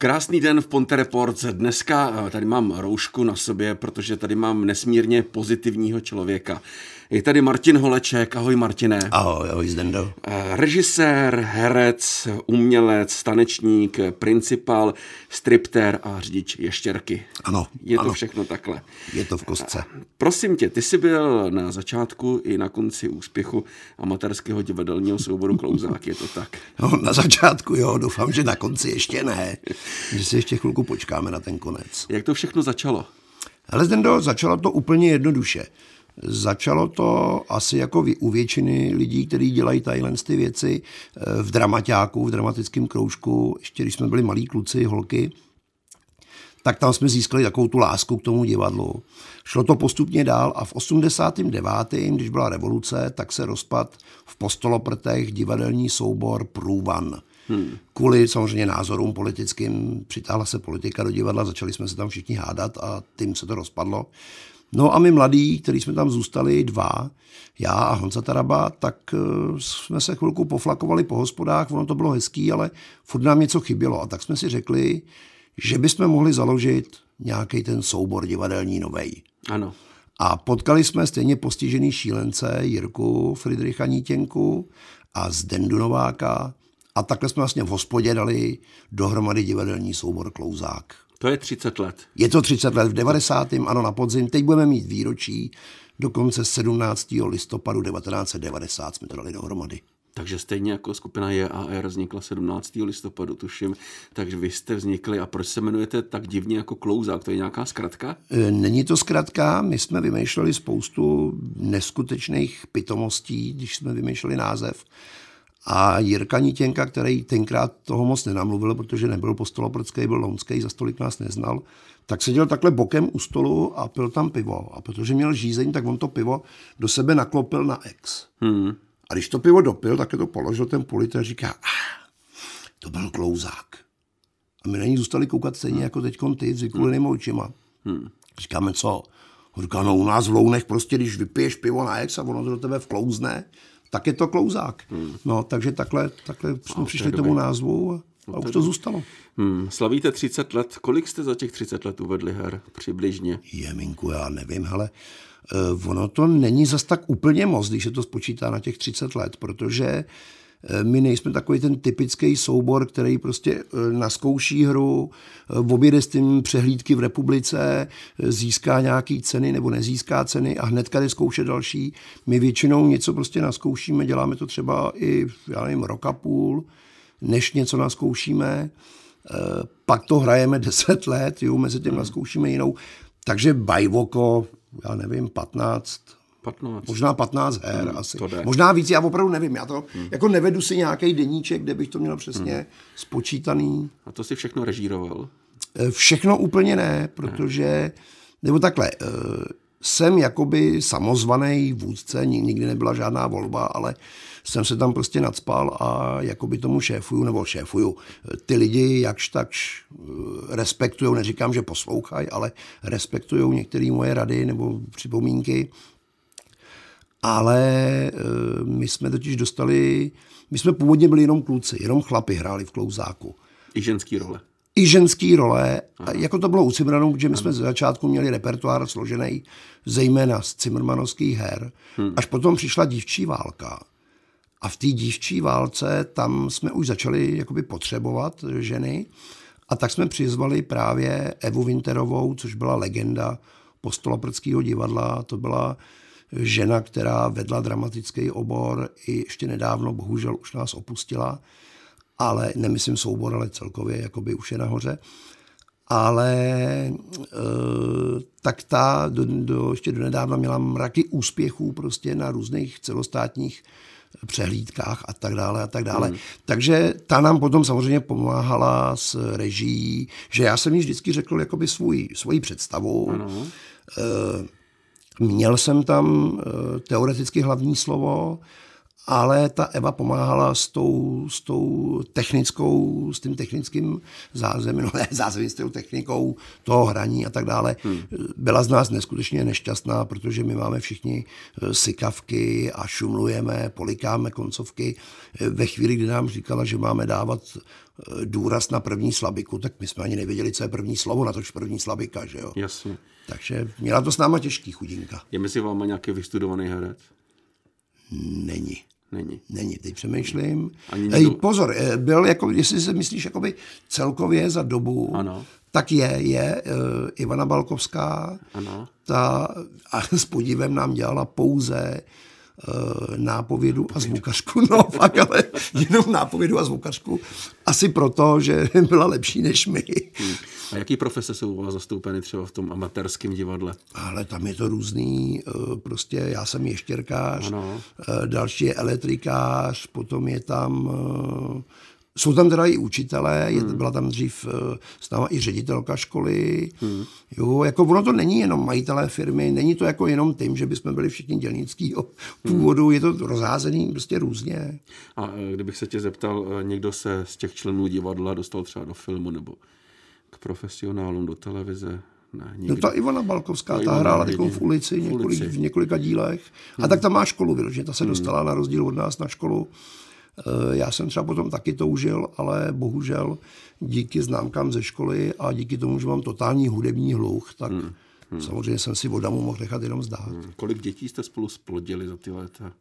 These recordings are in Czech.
Krásný den v Ponte Reports. Dneska eh, tady mám roušku na sobě, protože tady mám nesmírně pozitivního člověka. Je tady Martin Holeček. Ahoj Martine. Ahoj, ahoj Zdendo. Eh, režisér, herec, umělec, tanečník, principal, stripter a řidič ještěrky. Ano. Je to ano. všechno takhle. Je to v kostce. Eh, prosím tě, ty jsi byl na začátku i na konci úspěchu amatérského divadelního souboru Klouzák, je to tak? No, na začátku jo, doufám, že na konci ještě ne. Že si ještě chvilku počkáme na ten konec. Jak to všechno začalo? Ale Zdendo, začalo to úplně jednoduše. Začalo to asi jako u většiny lidí, kteří dělají tadyhle ty věci eh, v dramaťáku, v dramatickém kroužku, ještě když jsme byli malí kluci, holky, tak tam jsme získali takovou tu lásku k tomu divadlu. Šlo to postupně dál a v 89., když byla revoluce, tak se rozpad v Postoloprtech divadelní soubor Průvan. Hmm. Kvůli samozřejmě názorům politickým přitáhla se politika do divadla, začali jsme se tam všichni hádat a tím se to rozpadlo. No a my mladí, kteří jsme tam zůstali dva, já a Honza Taraba, tak eh, jsme se chvilku poflakovali po hospodách, ono to bylo hezký, ale furt nám něco chybělo. A tak jsme si řekli, že bychom mohli založit nějaký ten soubor divadelní novej. Ano. A potkali jsme stejně postižený šílence Jirku Friedricha Nítěnku a Zdendu Nováka a takhle jsme vlastně v hospodě dali dohromady divadelní soubor Klouzák. To je 30 let. Je to 30 let v 90. ano na podzim. Teď budeme mít výročí dokonce 17. listopadu 1990 jsme to dali dohromady. Takže stejně jako skupina JAR vznikla 17. listopadu, tuším. Takže vy jste vznikli a proč se jmenujete tak divně jako Klouzák? To je nějaká zkratka? E, není to zkratka, my jsme vymýšleli spoustu neskutečných pitomostí, když jsme vymýšleli název. A Jirka Nítěnka, který tenkrát toho moc nenamluvil, protože nebyl postoloprcký, byl lounský, za stolik nás neznal, tak seděl takhle bokem u stolu a pil tam pivo. A protože měl žízeň, tak on to pivo do sebe naklopil na ex. Hmm. A když to pivo dopil, tak to položil ten pulit a říká, ah, to byl klouzák. A my na ní zůstali koukat stejně hmm. jako teď ty, s hmm. očima. Hmm. Říkáme, co? On říká, no u nás v Lounech prostě, když vypiješ pivo na ex a ono to do tebe vklouzne, tak je to klouzák. Hmm. No, takže takhle, takhle jsme přišli tomu názvu a, no, a už to zůstalo. Hmm. Slavíte 30 let. Kolik jste za těch 30 let uvedli her přibližně? Jeminku, já nevím, ale uh, ono to není zas tak úplně moc, když se to spočítá na těch 30 let, protože Eh, my nejsme takový ten typický soubor, který prostě eh, naskouší hru, eh, objede s tím přehlídky v republice, získá nějaký ceny nebo nezíská ceny a hnedka jde zkoušet další. My většinou něco prostě naskoušíme, děláme to třeba i, já nevím, rok a půl, než něco naskoušíme, pak to hrajeme 10 let, jo, mezi tím naskoušíme jinou. Takže bajvoko, já nevím, 15, 15. Možná 15 her hmm, asi. Možná víc, já opravdu nevím. Já to hmm. jako nevedu si nějaký deníček, kde bych to měl přesně hmm. spočítaný. A to si všechno režíroval? Eh, všechno úplně ne, protože, ne. nebo takhle, eh, jsem jakoby samozvaný vůdce, nikdy nebyla žádná volba, ale jsem se tam prostě nadspal a jakoby tomu šéfuju, nebo šéfuju. Ty lidi jakž takž eh, respektují, neříkám, že poslouchají, ale respektují některé moje rady nebo připomínky ale e, my jsme totiž dostali, my jsme původně byli jenom kluci, jenom chlapi hráli v klouzáku. I ženský role. I ženský role, Aha. jako to bylo u Cimrmanů, protože my jsme z začátku měli repertoár složený zejména z cimrmanovských her, hmm. až potom přišla dívčí válka. A v té dívčí válce tam jsme už začali jakoby potřebovat ženy a tak jsme přizvali právě Evu Winterovou, což byla legenda postoloprckého divadla, to byla žena, která vedla dramatický obor i ještě nedávno, bohužel už nás opustila, ale nemyslím soubor, ale celkově jakoby už je nahoře. Ale e, tak ta do, do, ještě do nedávna měla mraky úspěchů prostě na různých celostátních přehlídkách a tak dále a tak dále. Mm. Takže ta nám potom samozřejmě pomáhala s režií, že já jsem jí vždycky řekl jakoby svůj, svoji představu. Mm. E, Měl jsem tam eh, teoreticky hlavní slovo ale ta Eva pomáhala s tou, s tou technickou, s tím technickým zázemím, no ne zázemím, s tou technikou toho hraní a tak dále. Hmm. Byla z nás neskutečně nešťastná, protože my máme všichni eh, sykavky a šumlujeme, polikáme koncovky. Ve chvíli, kdy nám říkala, že máme dávat eh, důraz na první slabiku, tak my jsme ani nevěděli, co je první slovo, na tož první slabika, že jo. Jasně. Takže měla to s náma těžký chudinka. Je mezi váma nějaký vystudovaný herec? Není. Není. Není, teď přemýšlím. Ani Ej, pozor, eh, byl jako, jestli se myslíš jakoby celkově za dobu, Ano. tak je, je uh, Ivana Balkovská, Ano. ta a s podívem nám dělala pouze uh, nápovědu a zvukařku. No fakt, ale jenom nápovědu a zvukařku. Asi proto, že byla lepší než my. A jaký profese jsou u vás zastoupeny třeba v tom amatérském divadle? Ale tam je to různý, eh, prostě já jsem ještěrkář, Ano. eh, další je elektrikář, potom je tam, eh, jsou tam teda i učitelé, je, byla tam dřív s náma i ředitelka školy, jo, jako ono to není jenom majitelé firmy, není to jako jenom tím, že bychom byli všichni dělnického původu, je to rozházený prostě různě. A kdybych se tě zeptal, někdo se z těch členů divadla dostal třeba do filmu nebo k profesionálům do televize? Ne, No nikdy. ta Ivana Balkovská, No, ta Ivana hrála jedině. v ulici, V několik, ulici. Hmm. v několika dílech. A tak tam má školu vyloženě, ta se dostala na rozdíl od nás na školu. Eh, Já jsem třeba potom taky toužil, ale bohužel díky známkám ze školy a díky tomu, že mám totální hudební hluch, tak Hmm. samozřejmě jsem si vodamu mohl nechat jenom zdát. Kolik dětí jste spolu splodili za ty léta?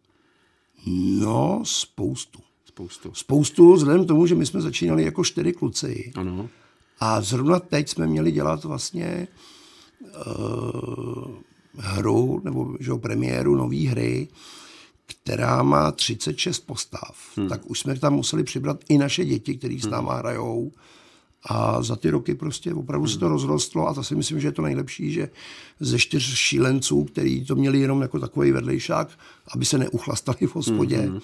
No, spoustu. Spoustu. Spoustu, vzhledem k tomu, že my jsme začínali jako čtyři kluci. Ano. A zrovna teď jsme měli dělat vlastně uh, hru, nebo že premiéru nové hry, která má 36 postav. Hmm. Tak už jsme tam museli přibrat i naše děti, které s náma hrajou. A za ty roky prostě opravdu hmm. se to rozrostlo a to si myslím, že je to nejlepší, že ze čtyř šílenců, kteří to měli jenom jako takový vedlejšák, aby se neuchlastali v hospodě, hmm.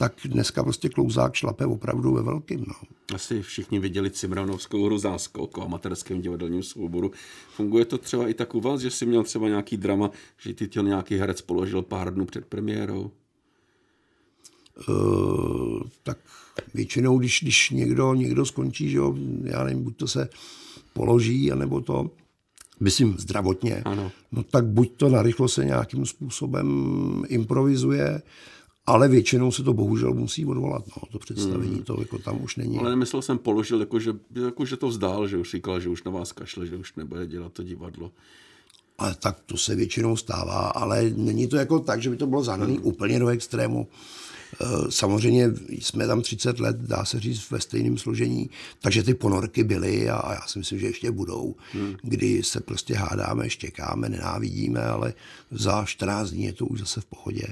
Tak dneska prostě klouzák šlape opravdu ve velkým. No. Asi všichni viděli Cimranovskou hru záskok o amatérském divadelním souboru. Funguje to třeba i tak u vás, že jsi měl třeba nějaký drama, že ty tě nějaký herec položil pár dnů před premiérou? Uh, tak většinou, když, když někdo, někdo skončí, že jo, já nevím, buď to se položí, anebo to, myslím zdravotně, Ano. no tak buď to narychlo se nějakým způsobem improvizuje, ale většinou se to bohužel musí odvolat, no, to představení, mm. to jako tam už není. Ale nemyslel jsem položil, jako že, jako že to vzdál, že už říkal, že už na vás kašle, že už nebude dělat to divadlo. Ale tak to se většinou stává, ale není to jako tak, že by to bylo zahnané Hmm. úplně do extrému. Eh, Samozřejmě jsme tam 30 let, dá se říct, ve stejném složení, takže ty ponorky byly a a já si myslím, že ještě budou, Hmm. kdy se prostě hádáme, štěkáme, nenávidíme, ale za 14 dní je to už zase v pohodě.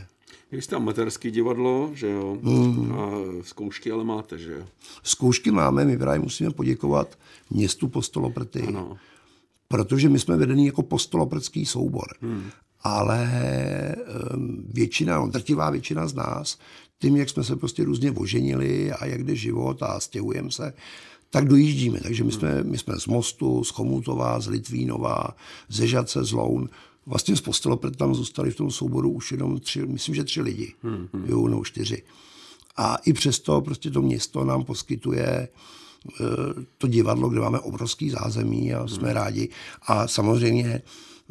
Vy jste amatérský divadlo, že jo? Hmm. A zkoušky ale máte, že jo? Zkoušky máme, my právě musíme poděkovat městu Postoloprty, Ano. protože my jsme vedení jako postoloprtský soubor. Hmm. Ale um, většina, no, drtivá většina z nás, tím, jak jsme se prostě různě oženili a jak jde život a stěhujeme se, tak dojíždíme. Takže my jsme, my jsme z Mostu, z Chomutova, z Litvínova, ze Žadce, z Loun. Vlastně z Postoloprt tam zůstali v tom souboru už jenom tři, myslím, že tři lidi. Hmm. Jo, no čtyři. A i přesto prostě to město nám poskytuje eh, to divadlo, kde máme obrovský zázemí a jsme rádi. A samozřejmě,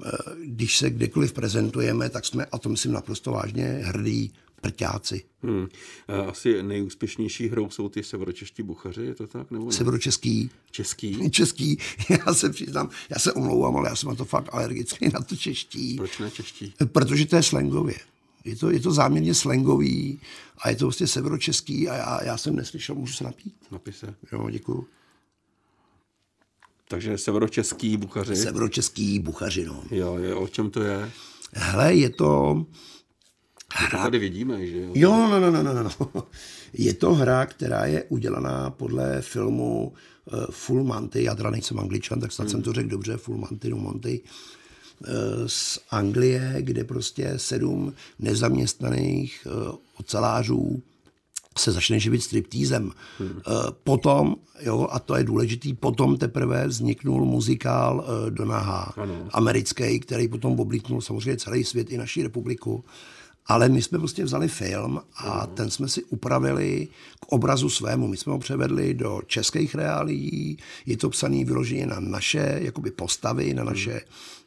eh, když se kdekoliv prezentujeme, tak jsme, a to myslím naprosto vážně, hrdí prťáci. Hmm. Asi nejúspěšnější hrou jsou ty severočeští buchaři, je to tak? Nebo ne? Severočeský, Český? český, já se přiznám, já se omlouvám, ale já jsem na to fakt alergický, na to čeští. Proč ne čeští? Protože to je slangově. Je to, je to záměrně slangový a je to vlastně severočeský a já, já jsem neslyšel, můžu se napít? Napise. Jo, děkuju. Takže severočeský buchaři. Severočeský buchaři, no. Jo, je, o čem to je? Hele, je to... To tady vidíme, že jo? Jo, no, no, no, no, no. Je to hra, která je udělaná podle filmu uh, Full Monty. Já teda nejsem angličan, tak snad hmm. jsem to řekl dobře. Full Monty, no Monty. Uh, z Anglie, kde prostě sedm nezaměstnaných uh, ocelářů se začne živit striptýzem. Hmm. Potom, jo, a to je důležitý, potom teprve vzniknul muzikál Donaha, Ano. americký, který potom oblíknul samozřejmě celý svět i naši republiku. Ale my jsme prostě vzali film a uh-huh. ten jsme si upravili k obrazu svému. My jsme ho převedli do českých reálí, je to psaný vyloženě na naše jakoby postavy, na naše uh-huh Eh,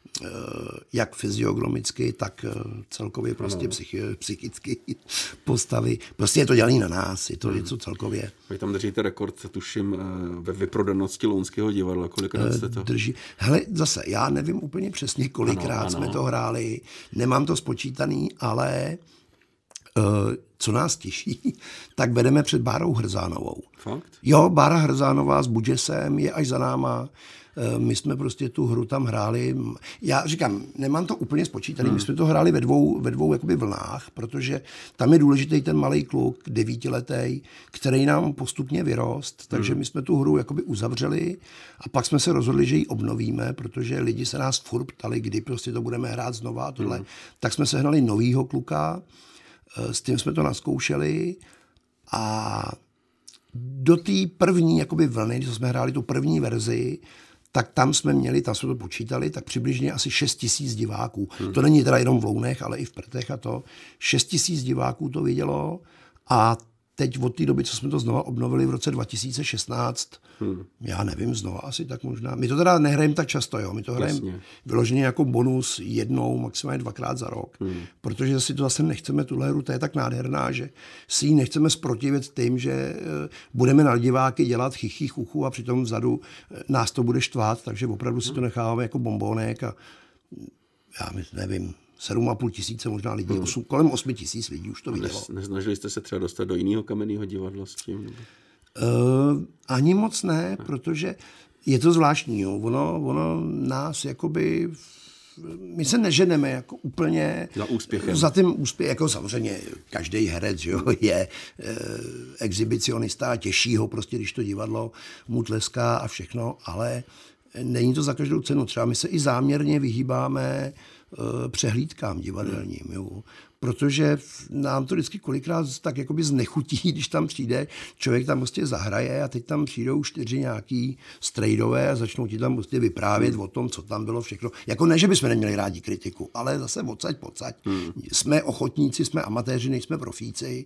jak fyziognomicky, tak eh, celkově prostě psychi, psychicky postavy. Prostě je to dělané na nás, je to hmm. něco celkově. Vy tam držíte rekord, tuším, eh, ve vyprodanosti Lounského divadla. Kolikrát jste to? Drží. Hele, zase, já nevím úplně přesně, kolikrát ano, ano. jsme to hráli. Nemám to spočítaný, ale co nás těší, tak vedeme před Bárou Hrzánovou. Fakt? Jo, Bára Hrzánová s Budžesem je až za náma. Eh, my jsme prostě tu hru tam hráli. Já říkám, nemám to úplně spočítaný, hmm. my jsme to hráli ve dvou, ve dvou jakoby vlnách, protože tam je důležitý ten malý kluk, devítiletý, který nám postupně vyrost, takže hmm. my jsme tu hru jakoby uzavřeli a pak jsme se rozhodli, že ji obnovíme, protože lidi se nás furt ptali, kdy prostě to budeme hrát znova a tohle. Hmm. Tak jsme sehnali novýho kluka, eh, s tím jsme to naskoušeli a do té první jakoby vlny, když jsme hráli tu první verzi, tak tam jsme měli, tam jsme to počítali, tak přibližně asi 6 tisíc diváků. Hmm. To není teda jenom v Lounech, ale i v Prtech a to. 6 tisíc diváků to vidělo a teď od té doby, co jsme to znova obnovili v roce 2016, hmm. já nevím, znova asi tak možná. My to teda nehrajeme tak často, jo. My to hrajeme vyloženě jako bonus jednou, maximálně dvakrát za rok, hmm. protože si to zase nechceme, tuhle hru, to je tak nádherná, že si ji nechceme sprotivit tím, že eh, budeme na diváky dělat chichy chuchu a přitom vzadu eh, nás to bude štvát, takže opravdu si to necháváme jako bombonek a já nevím, 7,5 tisíce možná lidí, hmm. 8, kolem 8 tisíc lidí už to vidělo. Ne, neznažili jste se třeba dostat do jiného kamenného divadla s tím? Uh, ani moc ne, protože je to zvláštní. Jo. Ono, ono nás jakoby my se neženeme jako úplně za úspěchem. Za tím úspěch, jako samozřejmě každý herec jo, je e, exhibicionista a těší ho prostě, když to divadlo mu tleská a všechno, ale není to za každou cenu. Třeba my se i záměrně vyhýbáme přehlídkám divadelním, jo. Protože nám to vždycky kolikrát tak jakoby znechutí, když tam přijde, člověk tam prostě zahraje a teď tam přijdou čtyři nějaký strejdové a začnou ti tam prostě vyprávět hmm. o tom, co tam bylo všechno. Jako ne, že bychom neměli rádi kritiku, ale zase odsaď, pocať. Hmm. Jsme ochotníci, jsme amatéři, nejsme profíci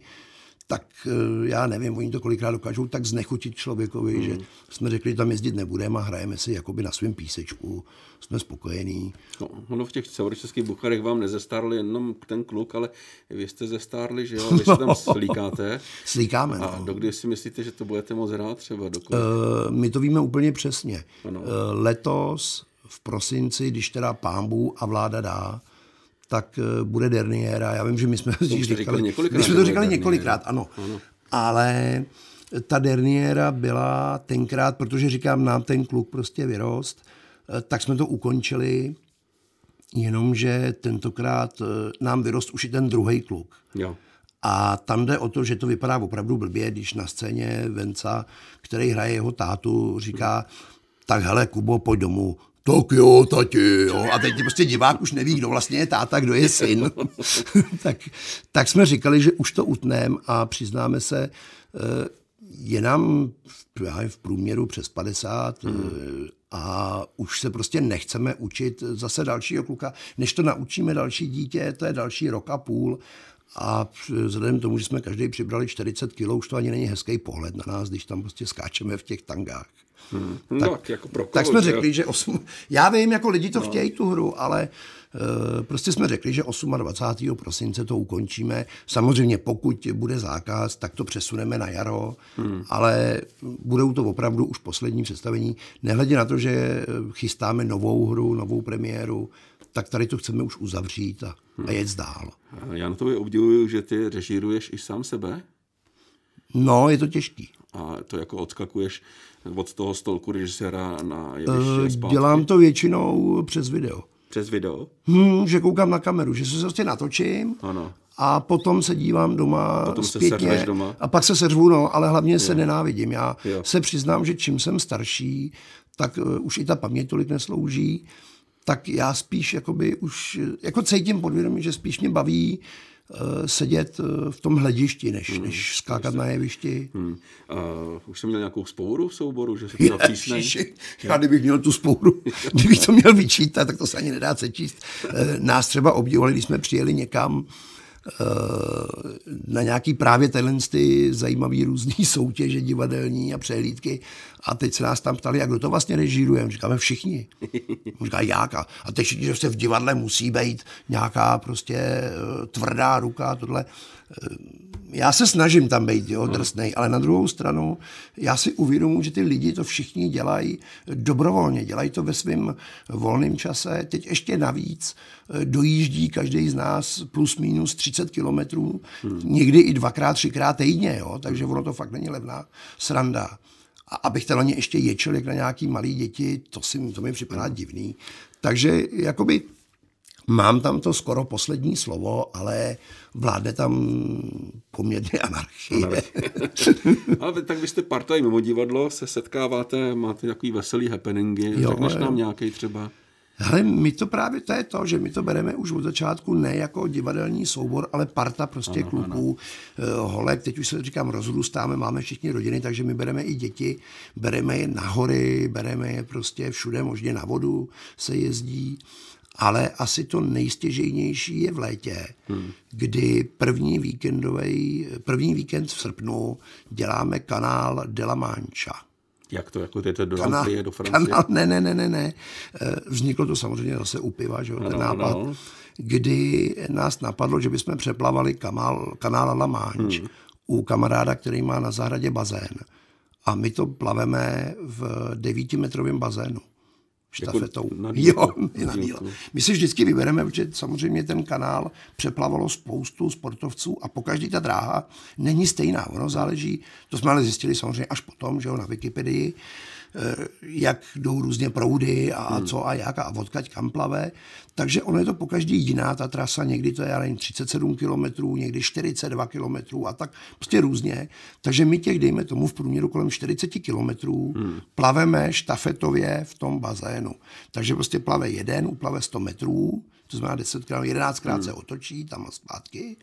tak eh, já nevím, oni to kolikrát dokážou tak znechutit člověkovi, hmm. že jsme řekli, že tam jezdit nebudeme a hrajeme si jakoby na svém písečku, jsme spokojení. No, ono v těch celočeských bucharech vám nezestárl jenom ten kluk, ale vy jste zestárli, že jo, vy se tam slíkáte. Slíkáme, no. A dokdy si myslíte, že to budete moc hrát třeba? Dokud? Uh, my to víme úplně přesně. Uh, letos v prosinci, když teda pámbu a vláda dá, tak eh, bude Derniera. Já vím, že my jsme to říkali, říkali několikrát. My jsme to říkali několikrát, ano. ano. Ale ta Derniera byla tenkrát, protože říkám, nám ten kluk prostě vyrost, eh, tak jsme to ukončili, jenomže tentokrát eh, nám vyrost už i ten druhý kluk. Jo. A tam jde o to, že to vypadá opravdu blbě, když na scéně Venca, který hraje jeho tátu, říká, tak hele, Kubo, pojď domů, tak jo, tati, jo. A teď prostě divák už neví, kdo vlastně je táta, kdo je syn. tak, tak jsme říkali, že už to utneme a přiznáme se, eh, je nám v průměru přes 50 hmm. Eh, a už se prostě nechceme učit zase dalšího kluka. Než to naučíme další dítě, to je další rok a půl a vzhledem k tomu, že jsme každý přibrali 40 kg, už to ani není hezký pohled na nás, když tam prostě skáčeme v těch tangách. Hmm. No, tak, jako pro koho, tak jsme řekli, že 8... Já vím, jako lidi to no. chtějí tu hru, ale uh, prostě jsme řekli, že 28. prosince to ukončíme. Samozřejmě, pokud bude zákaz, tak to přesuneme na jaro, hmm. ale budou to opravdu už poslední představení. Nehledě na to, že chystáme novou hru, novou premiéru, tak tady to chceme už uzavřít a, hmm. a jet dál. Já na to obdivuju, že ty režíruješ i sám sebe. No, je to těžký. A to jako odskakuješ od toho stolku režiséra na jeviště uh, Dělám to většinou přes video. Přes video? Hmm, že koukám na kameru, že se prostě natočím ano. a potom se dívám doma potom zpětně se doma. a pak se seřvu, no, ale hlavně jo. se nenávidím. Já jo. se přiznám, že čím jsem starší, tak uh, už i ta paměť tolik neslouží, tak já spíš jakoby už, jako cítím podvědomí, že spíš mě baví uh, sedět uh, v tom hledišti, než, hmm. než skákat na jevišti. Hmm. Uh, už jsem měl nějakou spouru v souboru, že se to napísne? Já kdybych měl tu spouru, kdybych to měl vyčítat, tak to se ani nedá sečíst. Uh, nás třeba obdivovali, když jsme přijeli někam, na nějaký právě tenhle ty zajímavý různý soutěže divadelní a přehlídky. A teď se nás tam ptali, jak kdo to vlastně režíruje. Říkáme všichni. Říká, jak? A teď všichni, že se v divadle musí být nějaká prostě eh, tvrdá ruka, tohle já se snažím tam být jo, drsnej, ale na druhou stranu já si uvědomuji, že ty lidi to všichni dělají dobrovolně, dělají to ve svém volném čase. Teď ještě navíc eh, dojíždí každý z nás plus minus 30 kilometrů, hmm. někdy i dvakrát, třikrát týdně, jo, takže ono to fakt není levná sranda. A abych ten ještě ječel jak na nějaký malý děti, to, si, to mi připadá hmm. divný. Takže jakoby Mám tam to skoro poslední slovo, ale vládne tam poměrně anarchie. ale tak vy jste partaj mimo divadlo, se setkáváte, máte takový veselý happeningy, jo, řekneš nám nějaký třeba? Ale my to právě to je to, že my to bereme už od začátku ne jako divadelní soubor, ale parta prostě ano, kluků, ano. Eh, holek, teď už se říkám, rozrůstáme, máme všichni rodiny, takže my bereme i děti, bereme je na hory, bereme je prostě všude, možně na vodu se jezdí ale asi to nejstěžejnější je v létě, hmm. kdy první, víkendový, první víkend v srpnu děláme kanál de la Mancha. Jak to, jako to do kanál, do Francie? Kanál, ne, ne, ne, ne, ne. Eh, vzniklo to samozřejmě zase u piva, že jo, ten nápad, no. kdy nás napadlo, že bychom přeplavali kanál, kanál La Manche hmm. u kamaráda, který má na zahradě bazén. A my to plaveme v devítimetrovém bazénu štafetou. Jako na jo, na. My si vždycky vybereme, protože samozřejmě ten kanál přeplavalo spoustu sportovců a pokaždý ta dráha není stejná. Ono záleží, to jsme ale zjistili samozřejmě až potom, že jo, na Wikipedii, jak jdou různě proudy a hmm. co a jak a odkaď kam plave. Takže ono je to po každý jiná ta trasa, někdy to je já nevím, 37 km, někdy 42 km a tak prostě různě. Takže my těch, dejme tomu, v průměru kolem 40 km hmm. plaveme štafetově v tom bazénu. Takže prostě plave jeden, uplave 100 metrů, to znamená 10 krát, 11 krát hmm. se otočí tam a zpátky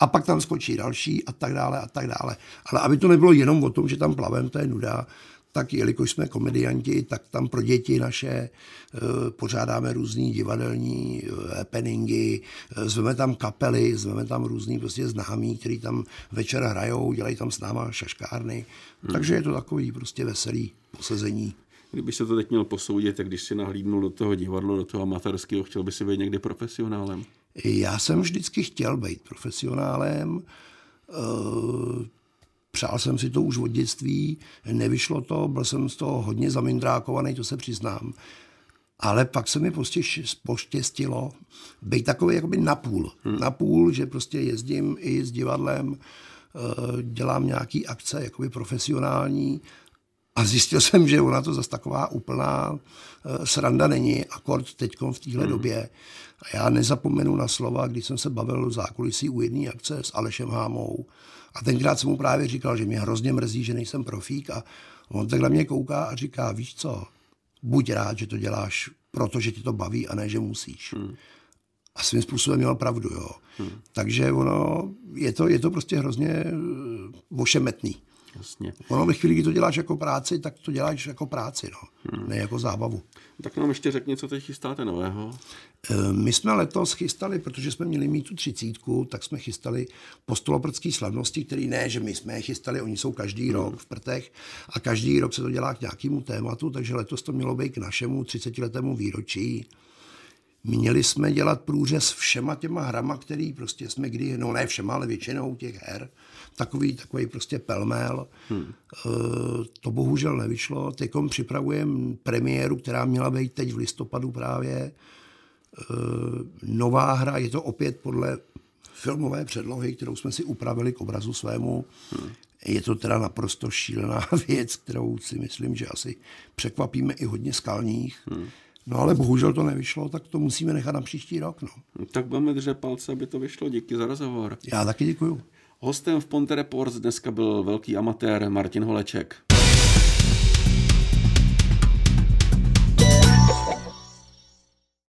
a pak tam skočí další a tak dále a tak dále. Ale aby to nebylo jenom o tom, že tam plavem, to je nuda, tak jelikož jsme komedianti, tak tam pro děti naše eh, pořádáme různý divadelní eh, happeningy, eh, zveme tam kapely, zveme tam různý prostě známí, který tam večer hrajou, dělají tam s náma šaškárny. Hmm. Takže je to takový prostě veselý posezení. Kdyby se to teď měl posoudit, tak když si nahlídnul do toho divadla, do toho amatérského, chtěl by si být někdy profesionálem? Já jsem vždycky chtěl být profesionálem. Přál jsem si to už od dětství, nevyšlo to, byl jsem z toho hodně zamindrákovaný, to se přiznám. Ale pak se mi prostě poštěstilo být takový jakoby napůl. Hmm. Napůl, že prostě jezdím i s divadlem, eh, dělám nějaký akce jakoby profesionální a zjistil jsem, že ona to zase taková úplná eh, sranda není, akord teď v téhle hmm. době. A já nezapomenu na slova, když jsem se bavil v zákulisí u jedné akce s Alešem Hámou, a tenkrát jsem mu právě říkal, že mě hrozně mrzí, že nejsem profík a on tak na mě kouká a říká, víš co, buď rád, že to děláš, protože ti to baví a ne, že musíš. Hmm. A svým způsobem měl pravdu, jo. Hmm. Takže ono, je to, je to prostě hrozně eh, ošemetný. Jasně. Ono ve chvíli, kdy to děláš jako práci, tak to děláš jako práci, no. Hmm. ne jako zábavu. Tak nám ještě řekni, co teď chystáte nového. Eh, my jsme letos chystali, protože jsme měli mít tu třicítku, tak jsme chystali postoloprtský slavnosti, který ne, že my jsme je chystali, oni jsou každý hmm. rok v Prtech a každý rok se to dělá k nějakému tématu, takže letos to mělo být k našemu 30-letému výročí. Měli jsme dělat průřez všema těma hrama, který prostě jsme kdy, no ne všema, ale většinou těch her, takový, takový prostě pelmel. Hmm. E, to bohužel nevyšlo. Teď připravujeme premiéru, která měla být teď v listopadu právě. E, nová hra, je to opět podle filmové předlohy, kterou jsme si upravili k obrazu svému. Hmm. Je to teda naprosto šílená věc, kterou si myslím, že asi překvapíme i hodně skalních. Hmm. No ale bohužel to nevyšlo, tak to musíme nechat na příští rok. No. Tak budeme držet palce, aby to vyšlo. Díky za rozhovor. Já taky děkuju. Hostem v Ponte Reports dneska byl velký amatér Martin Holeček.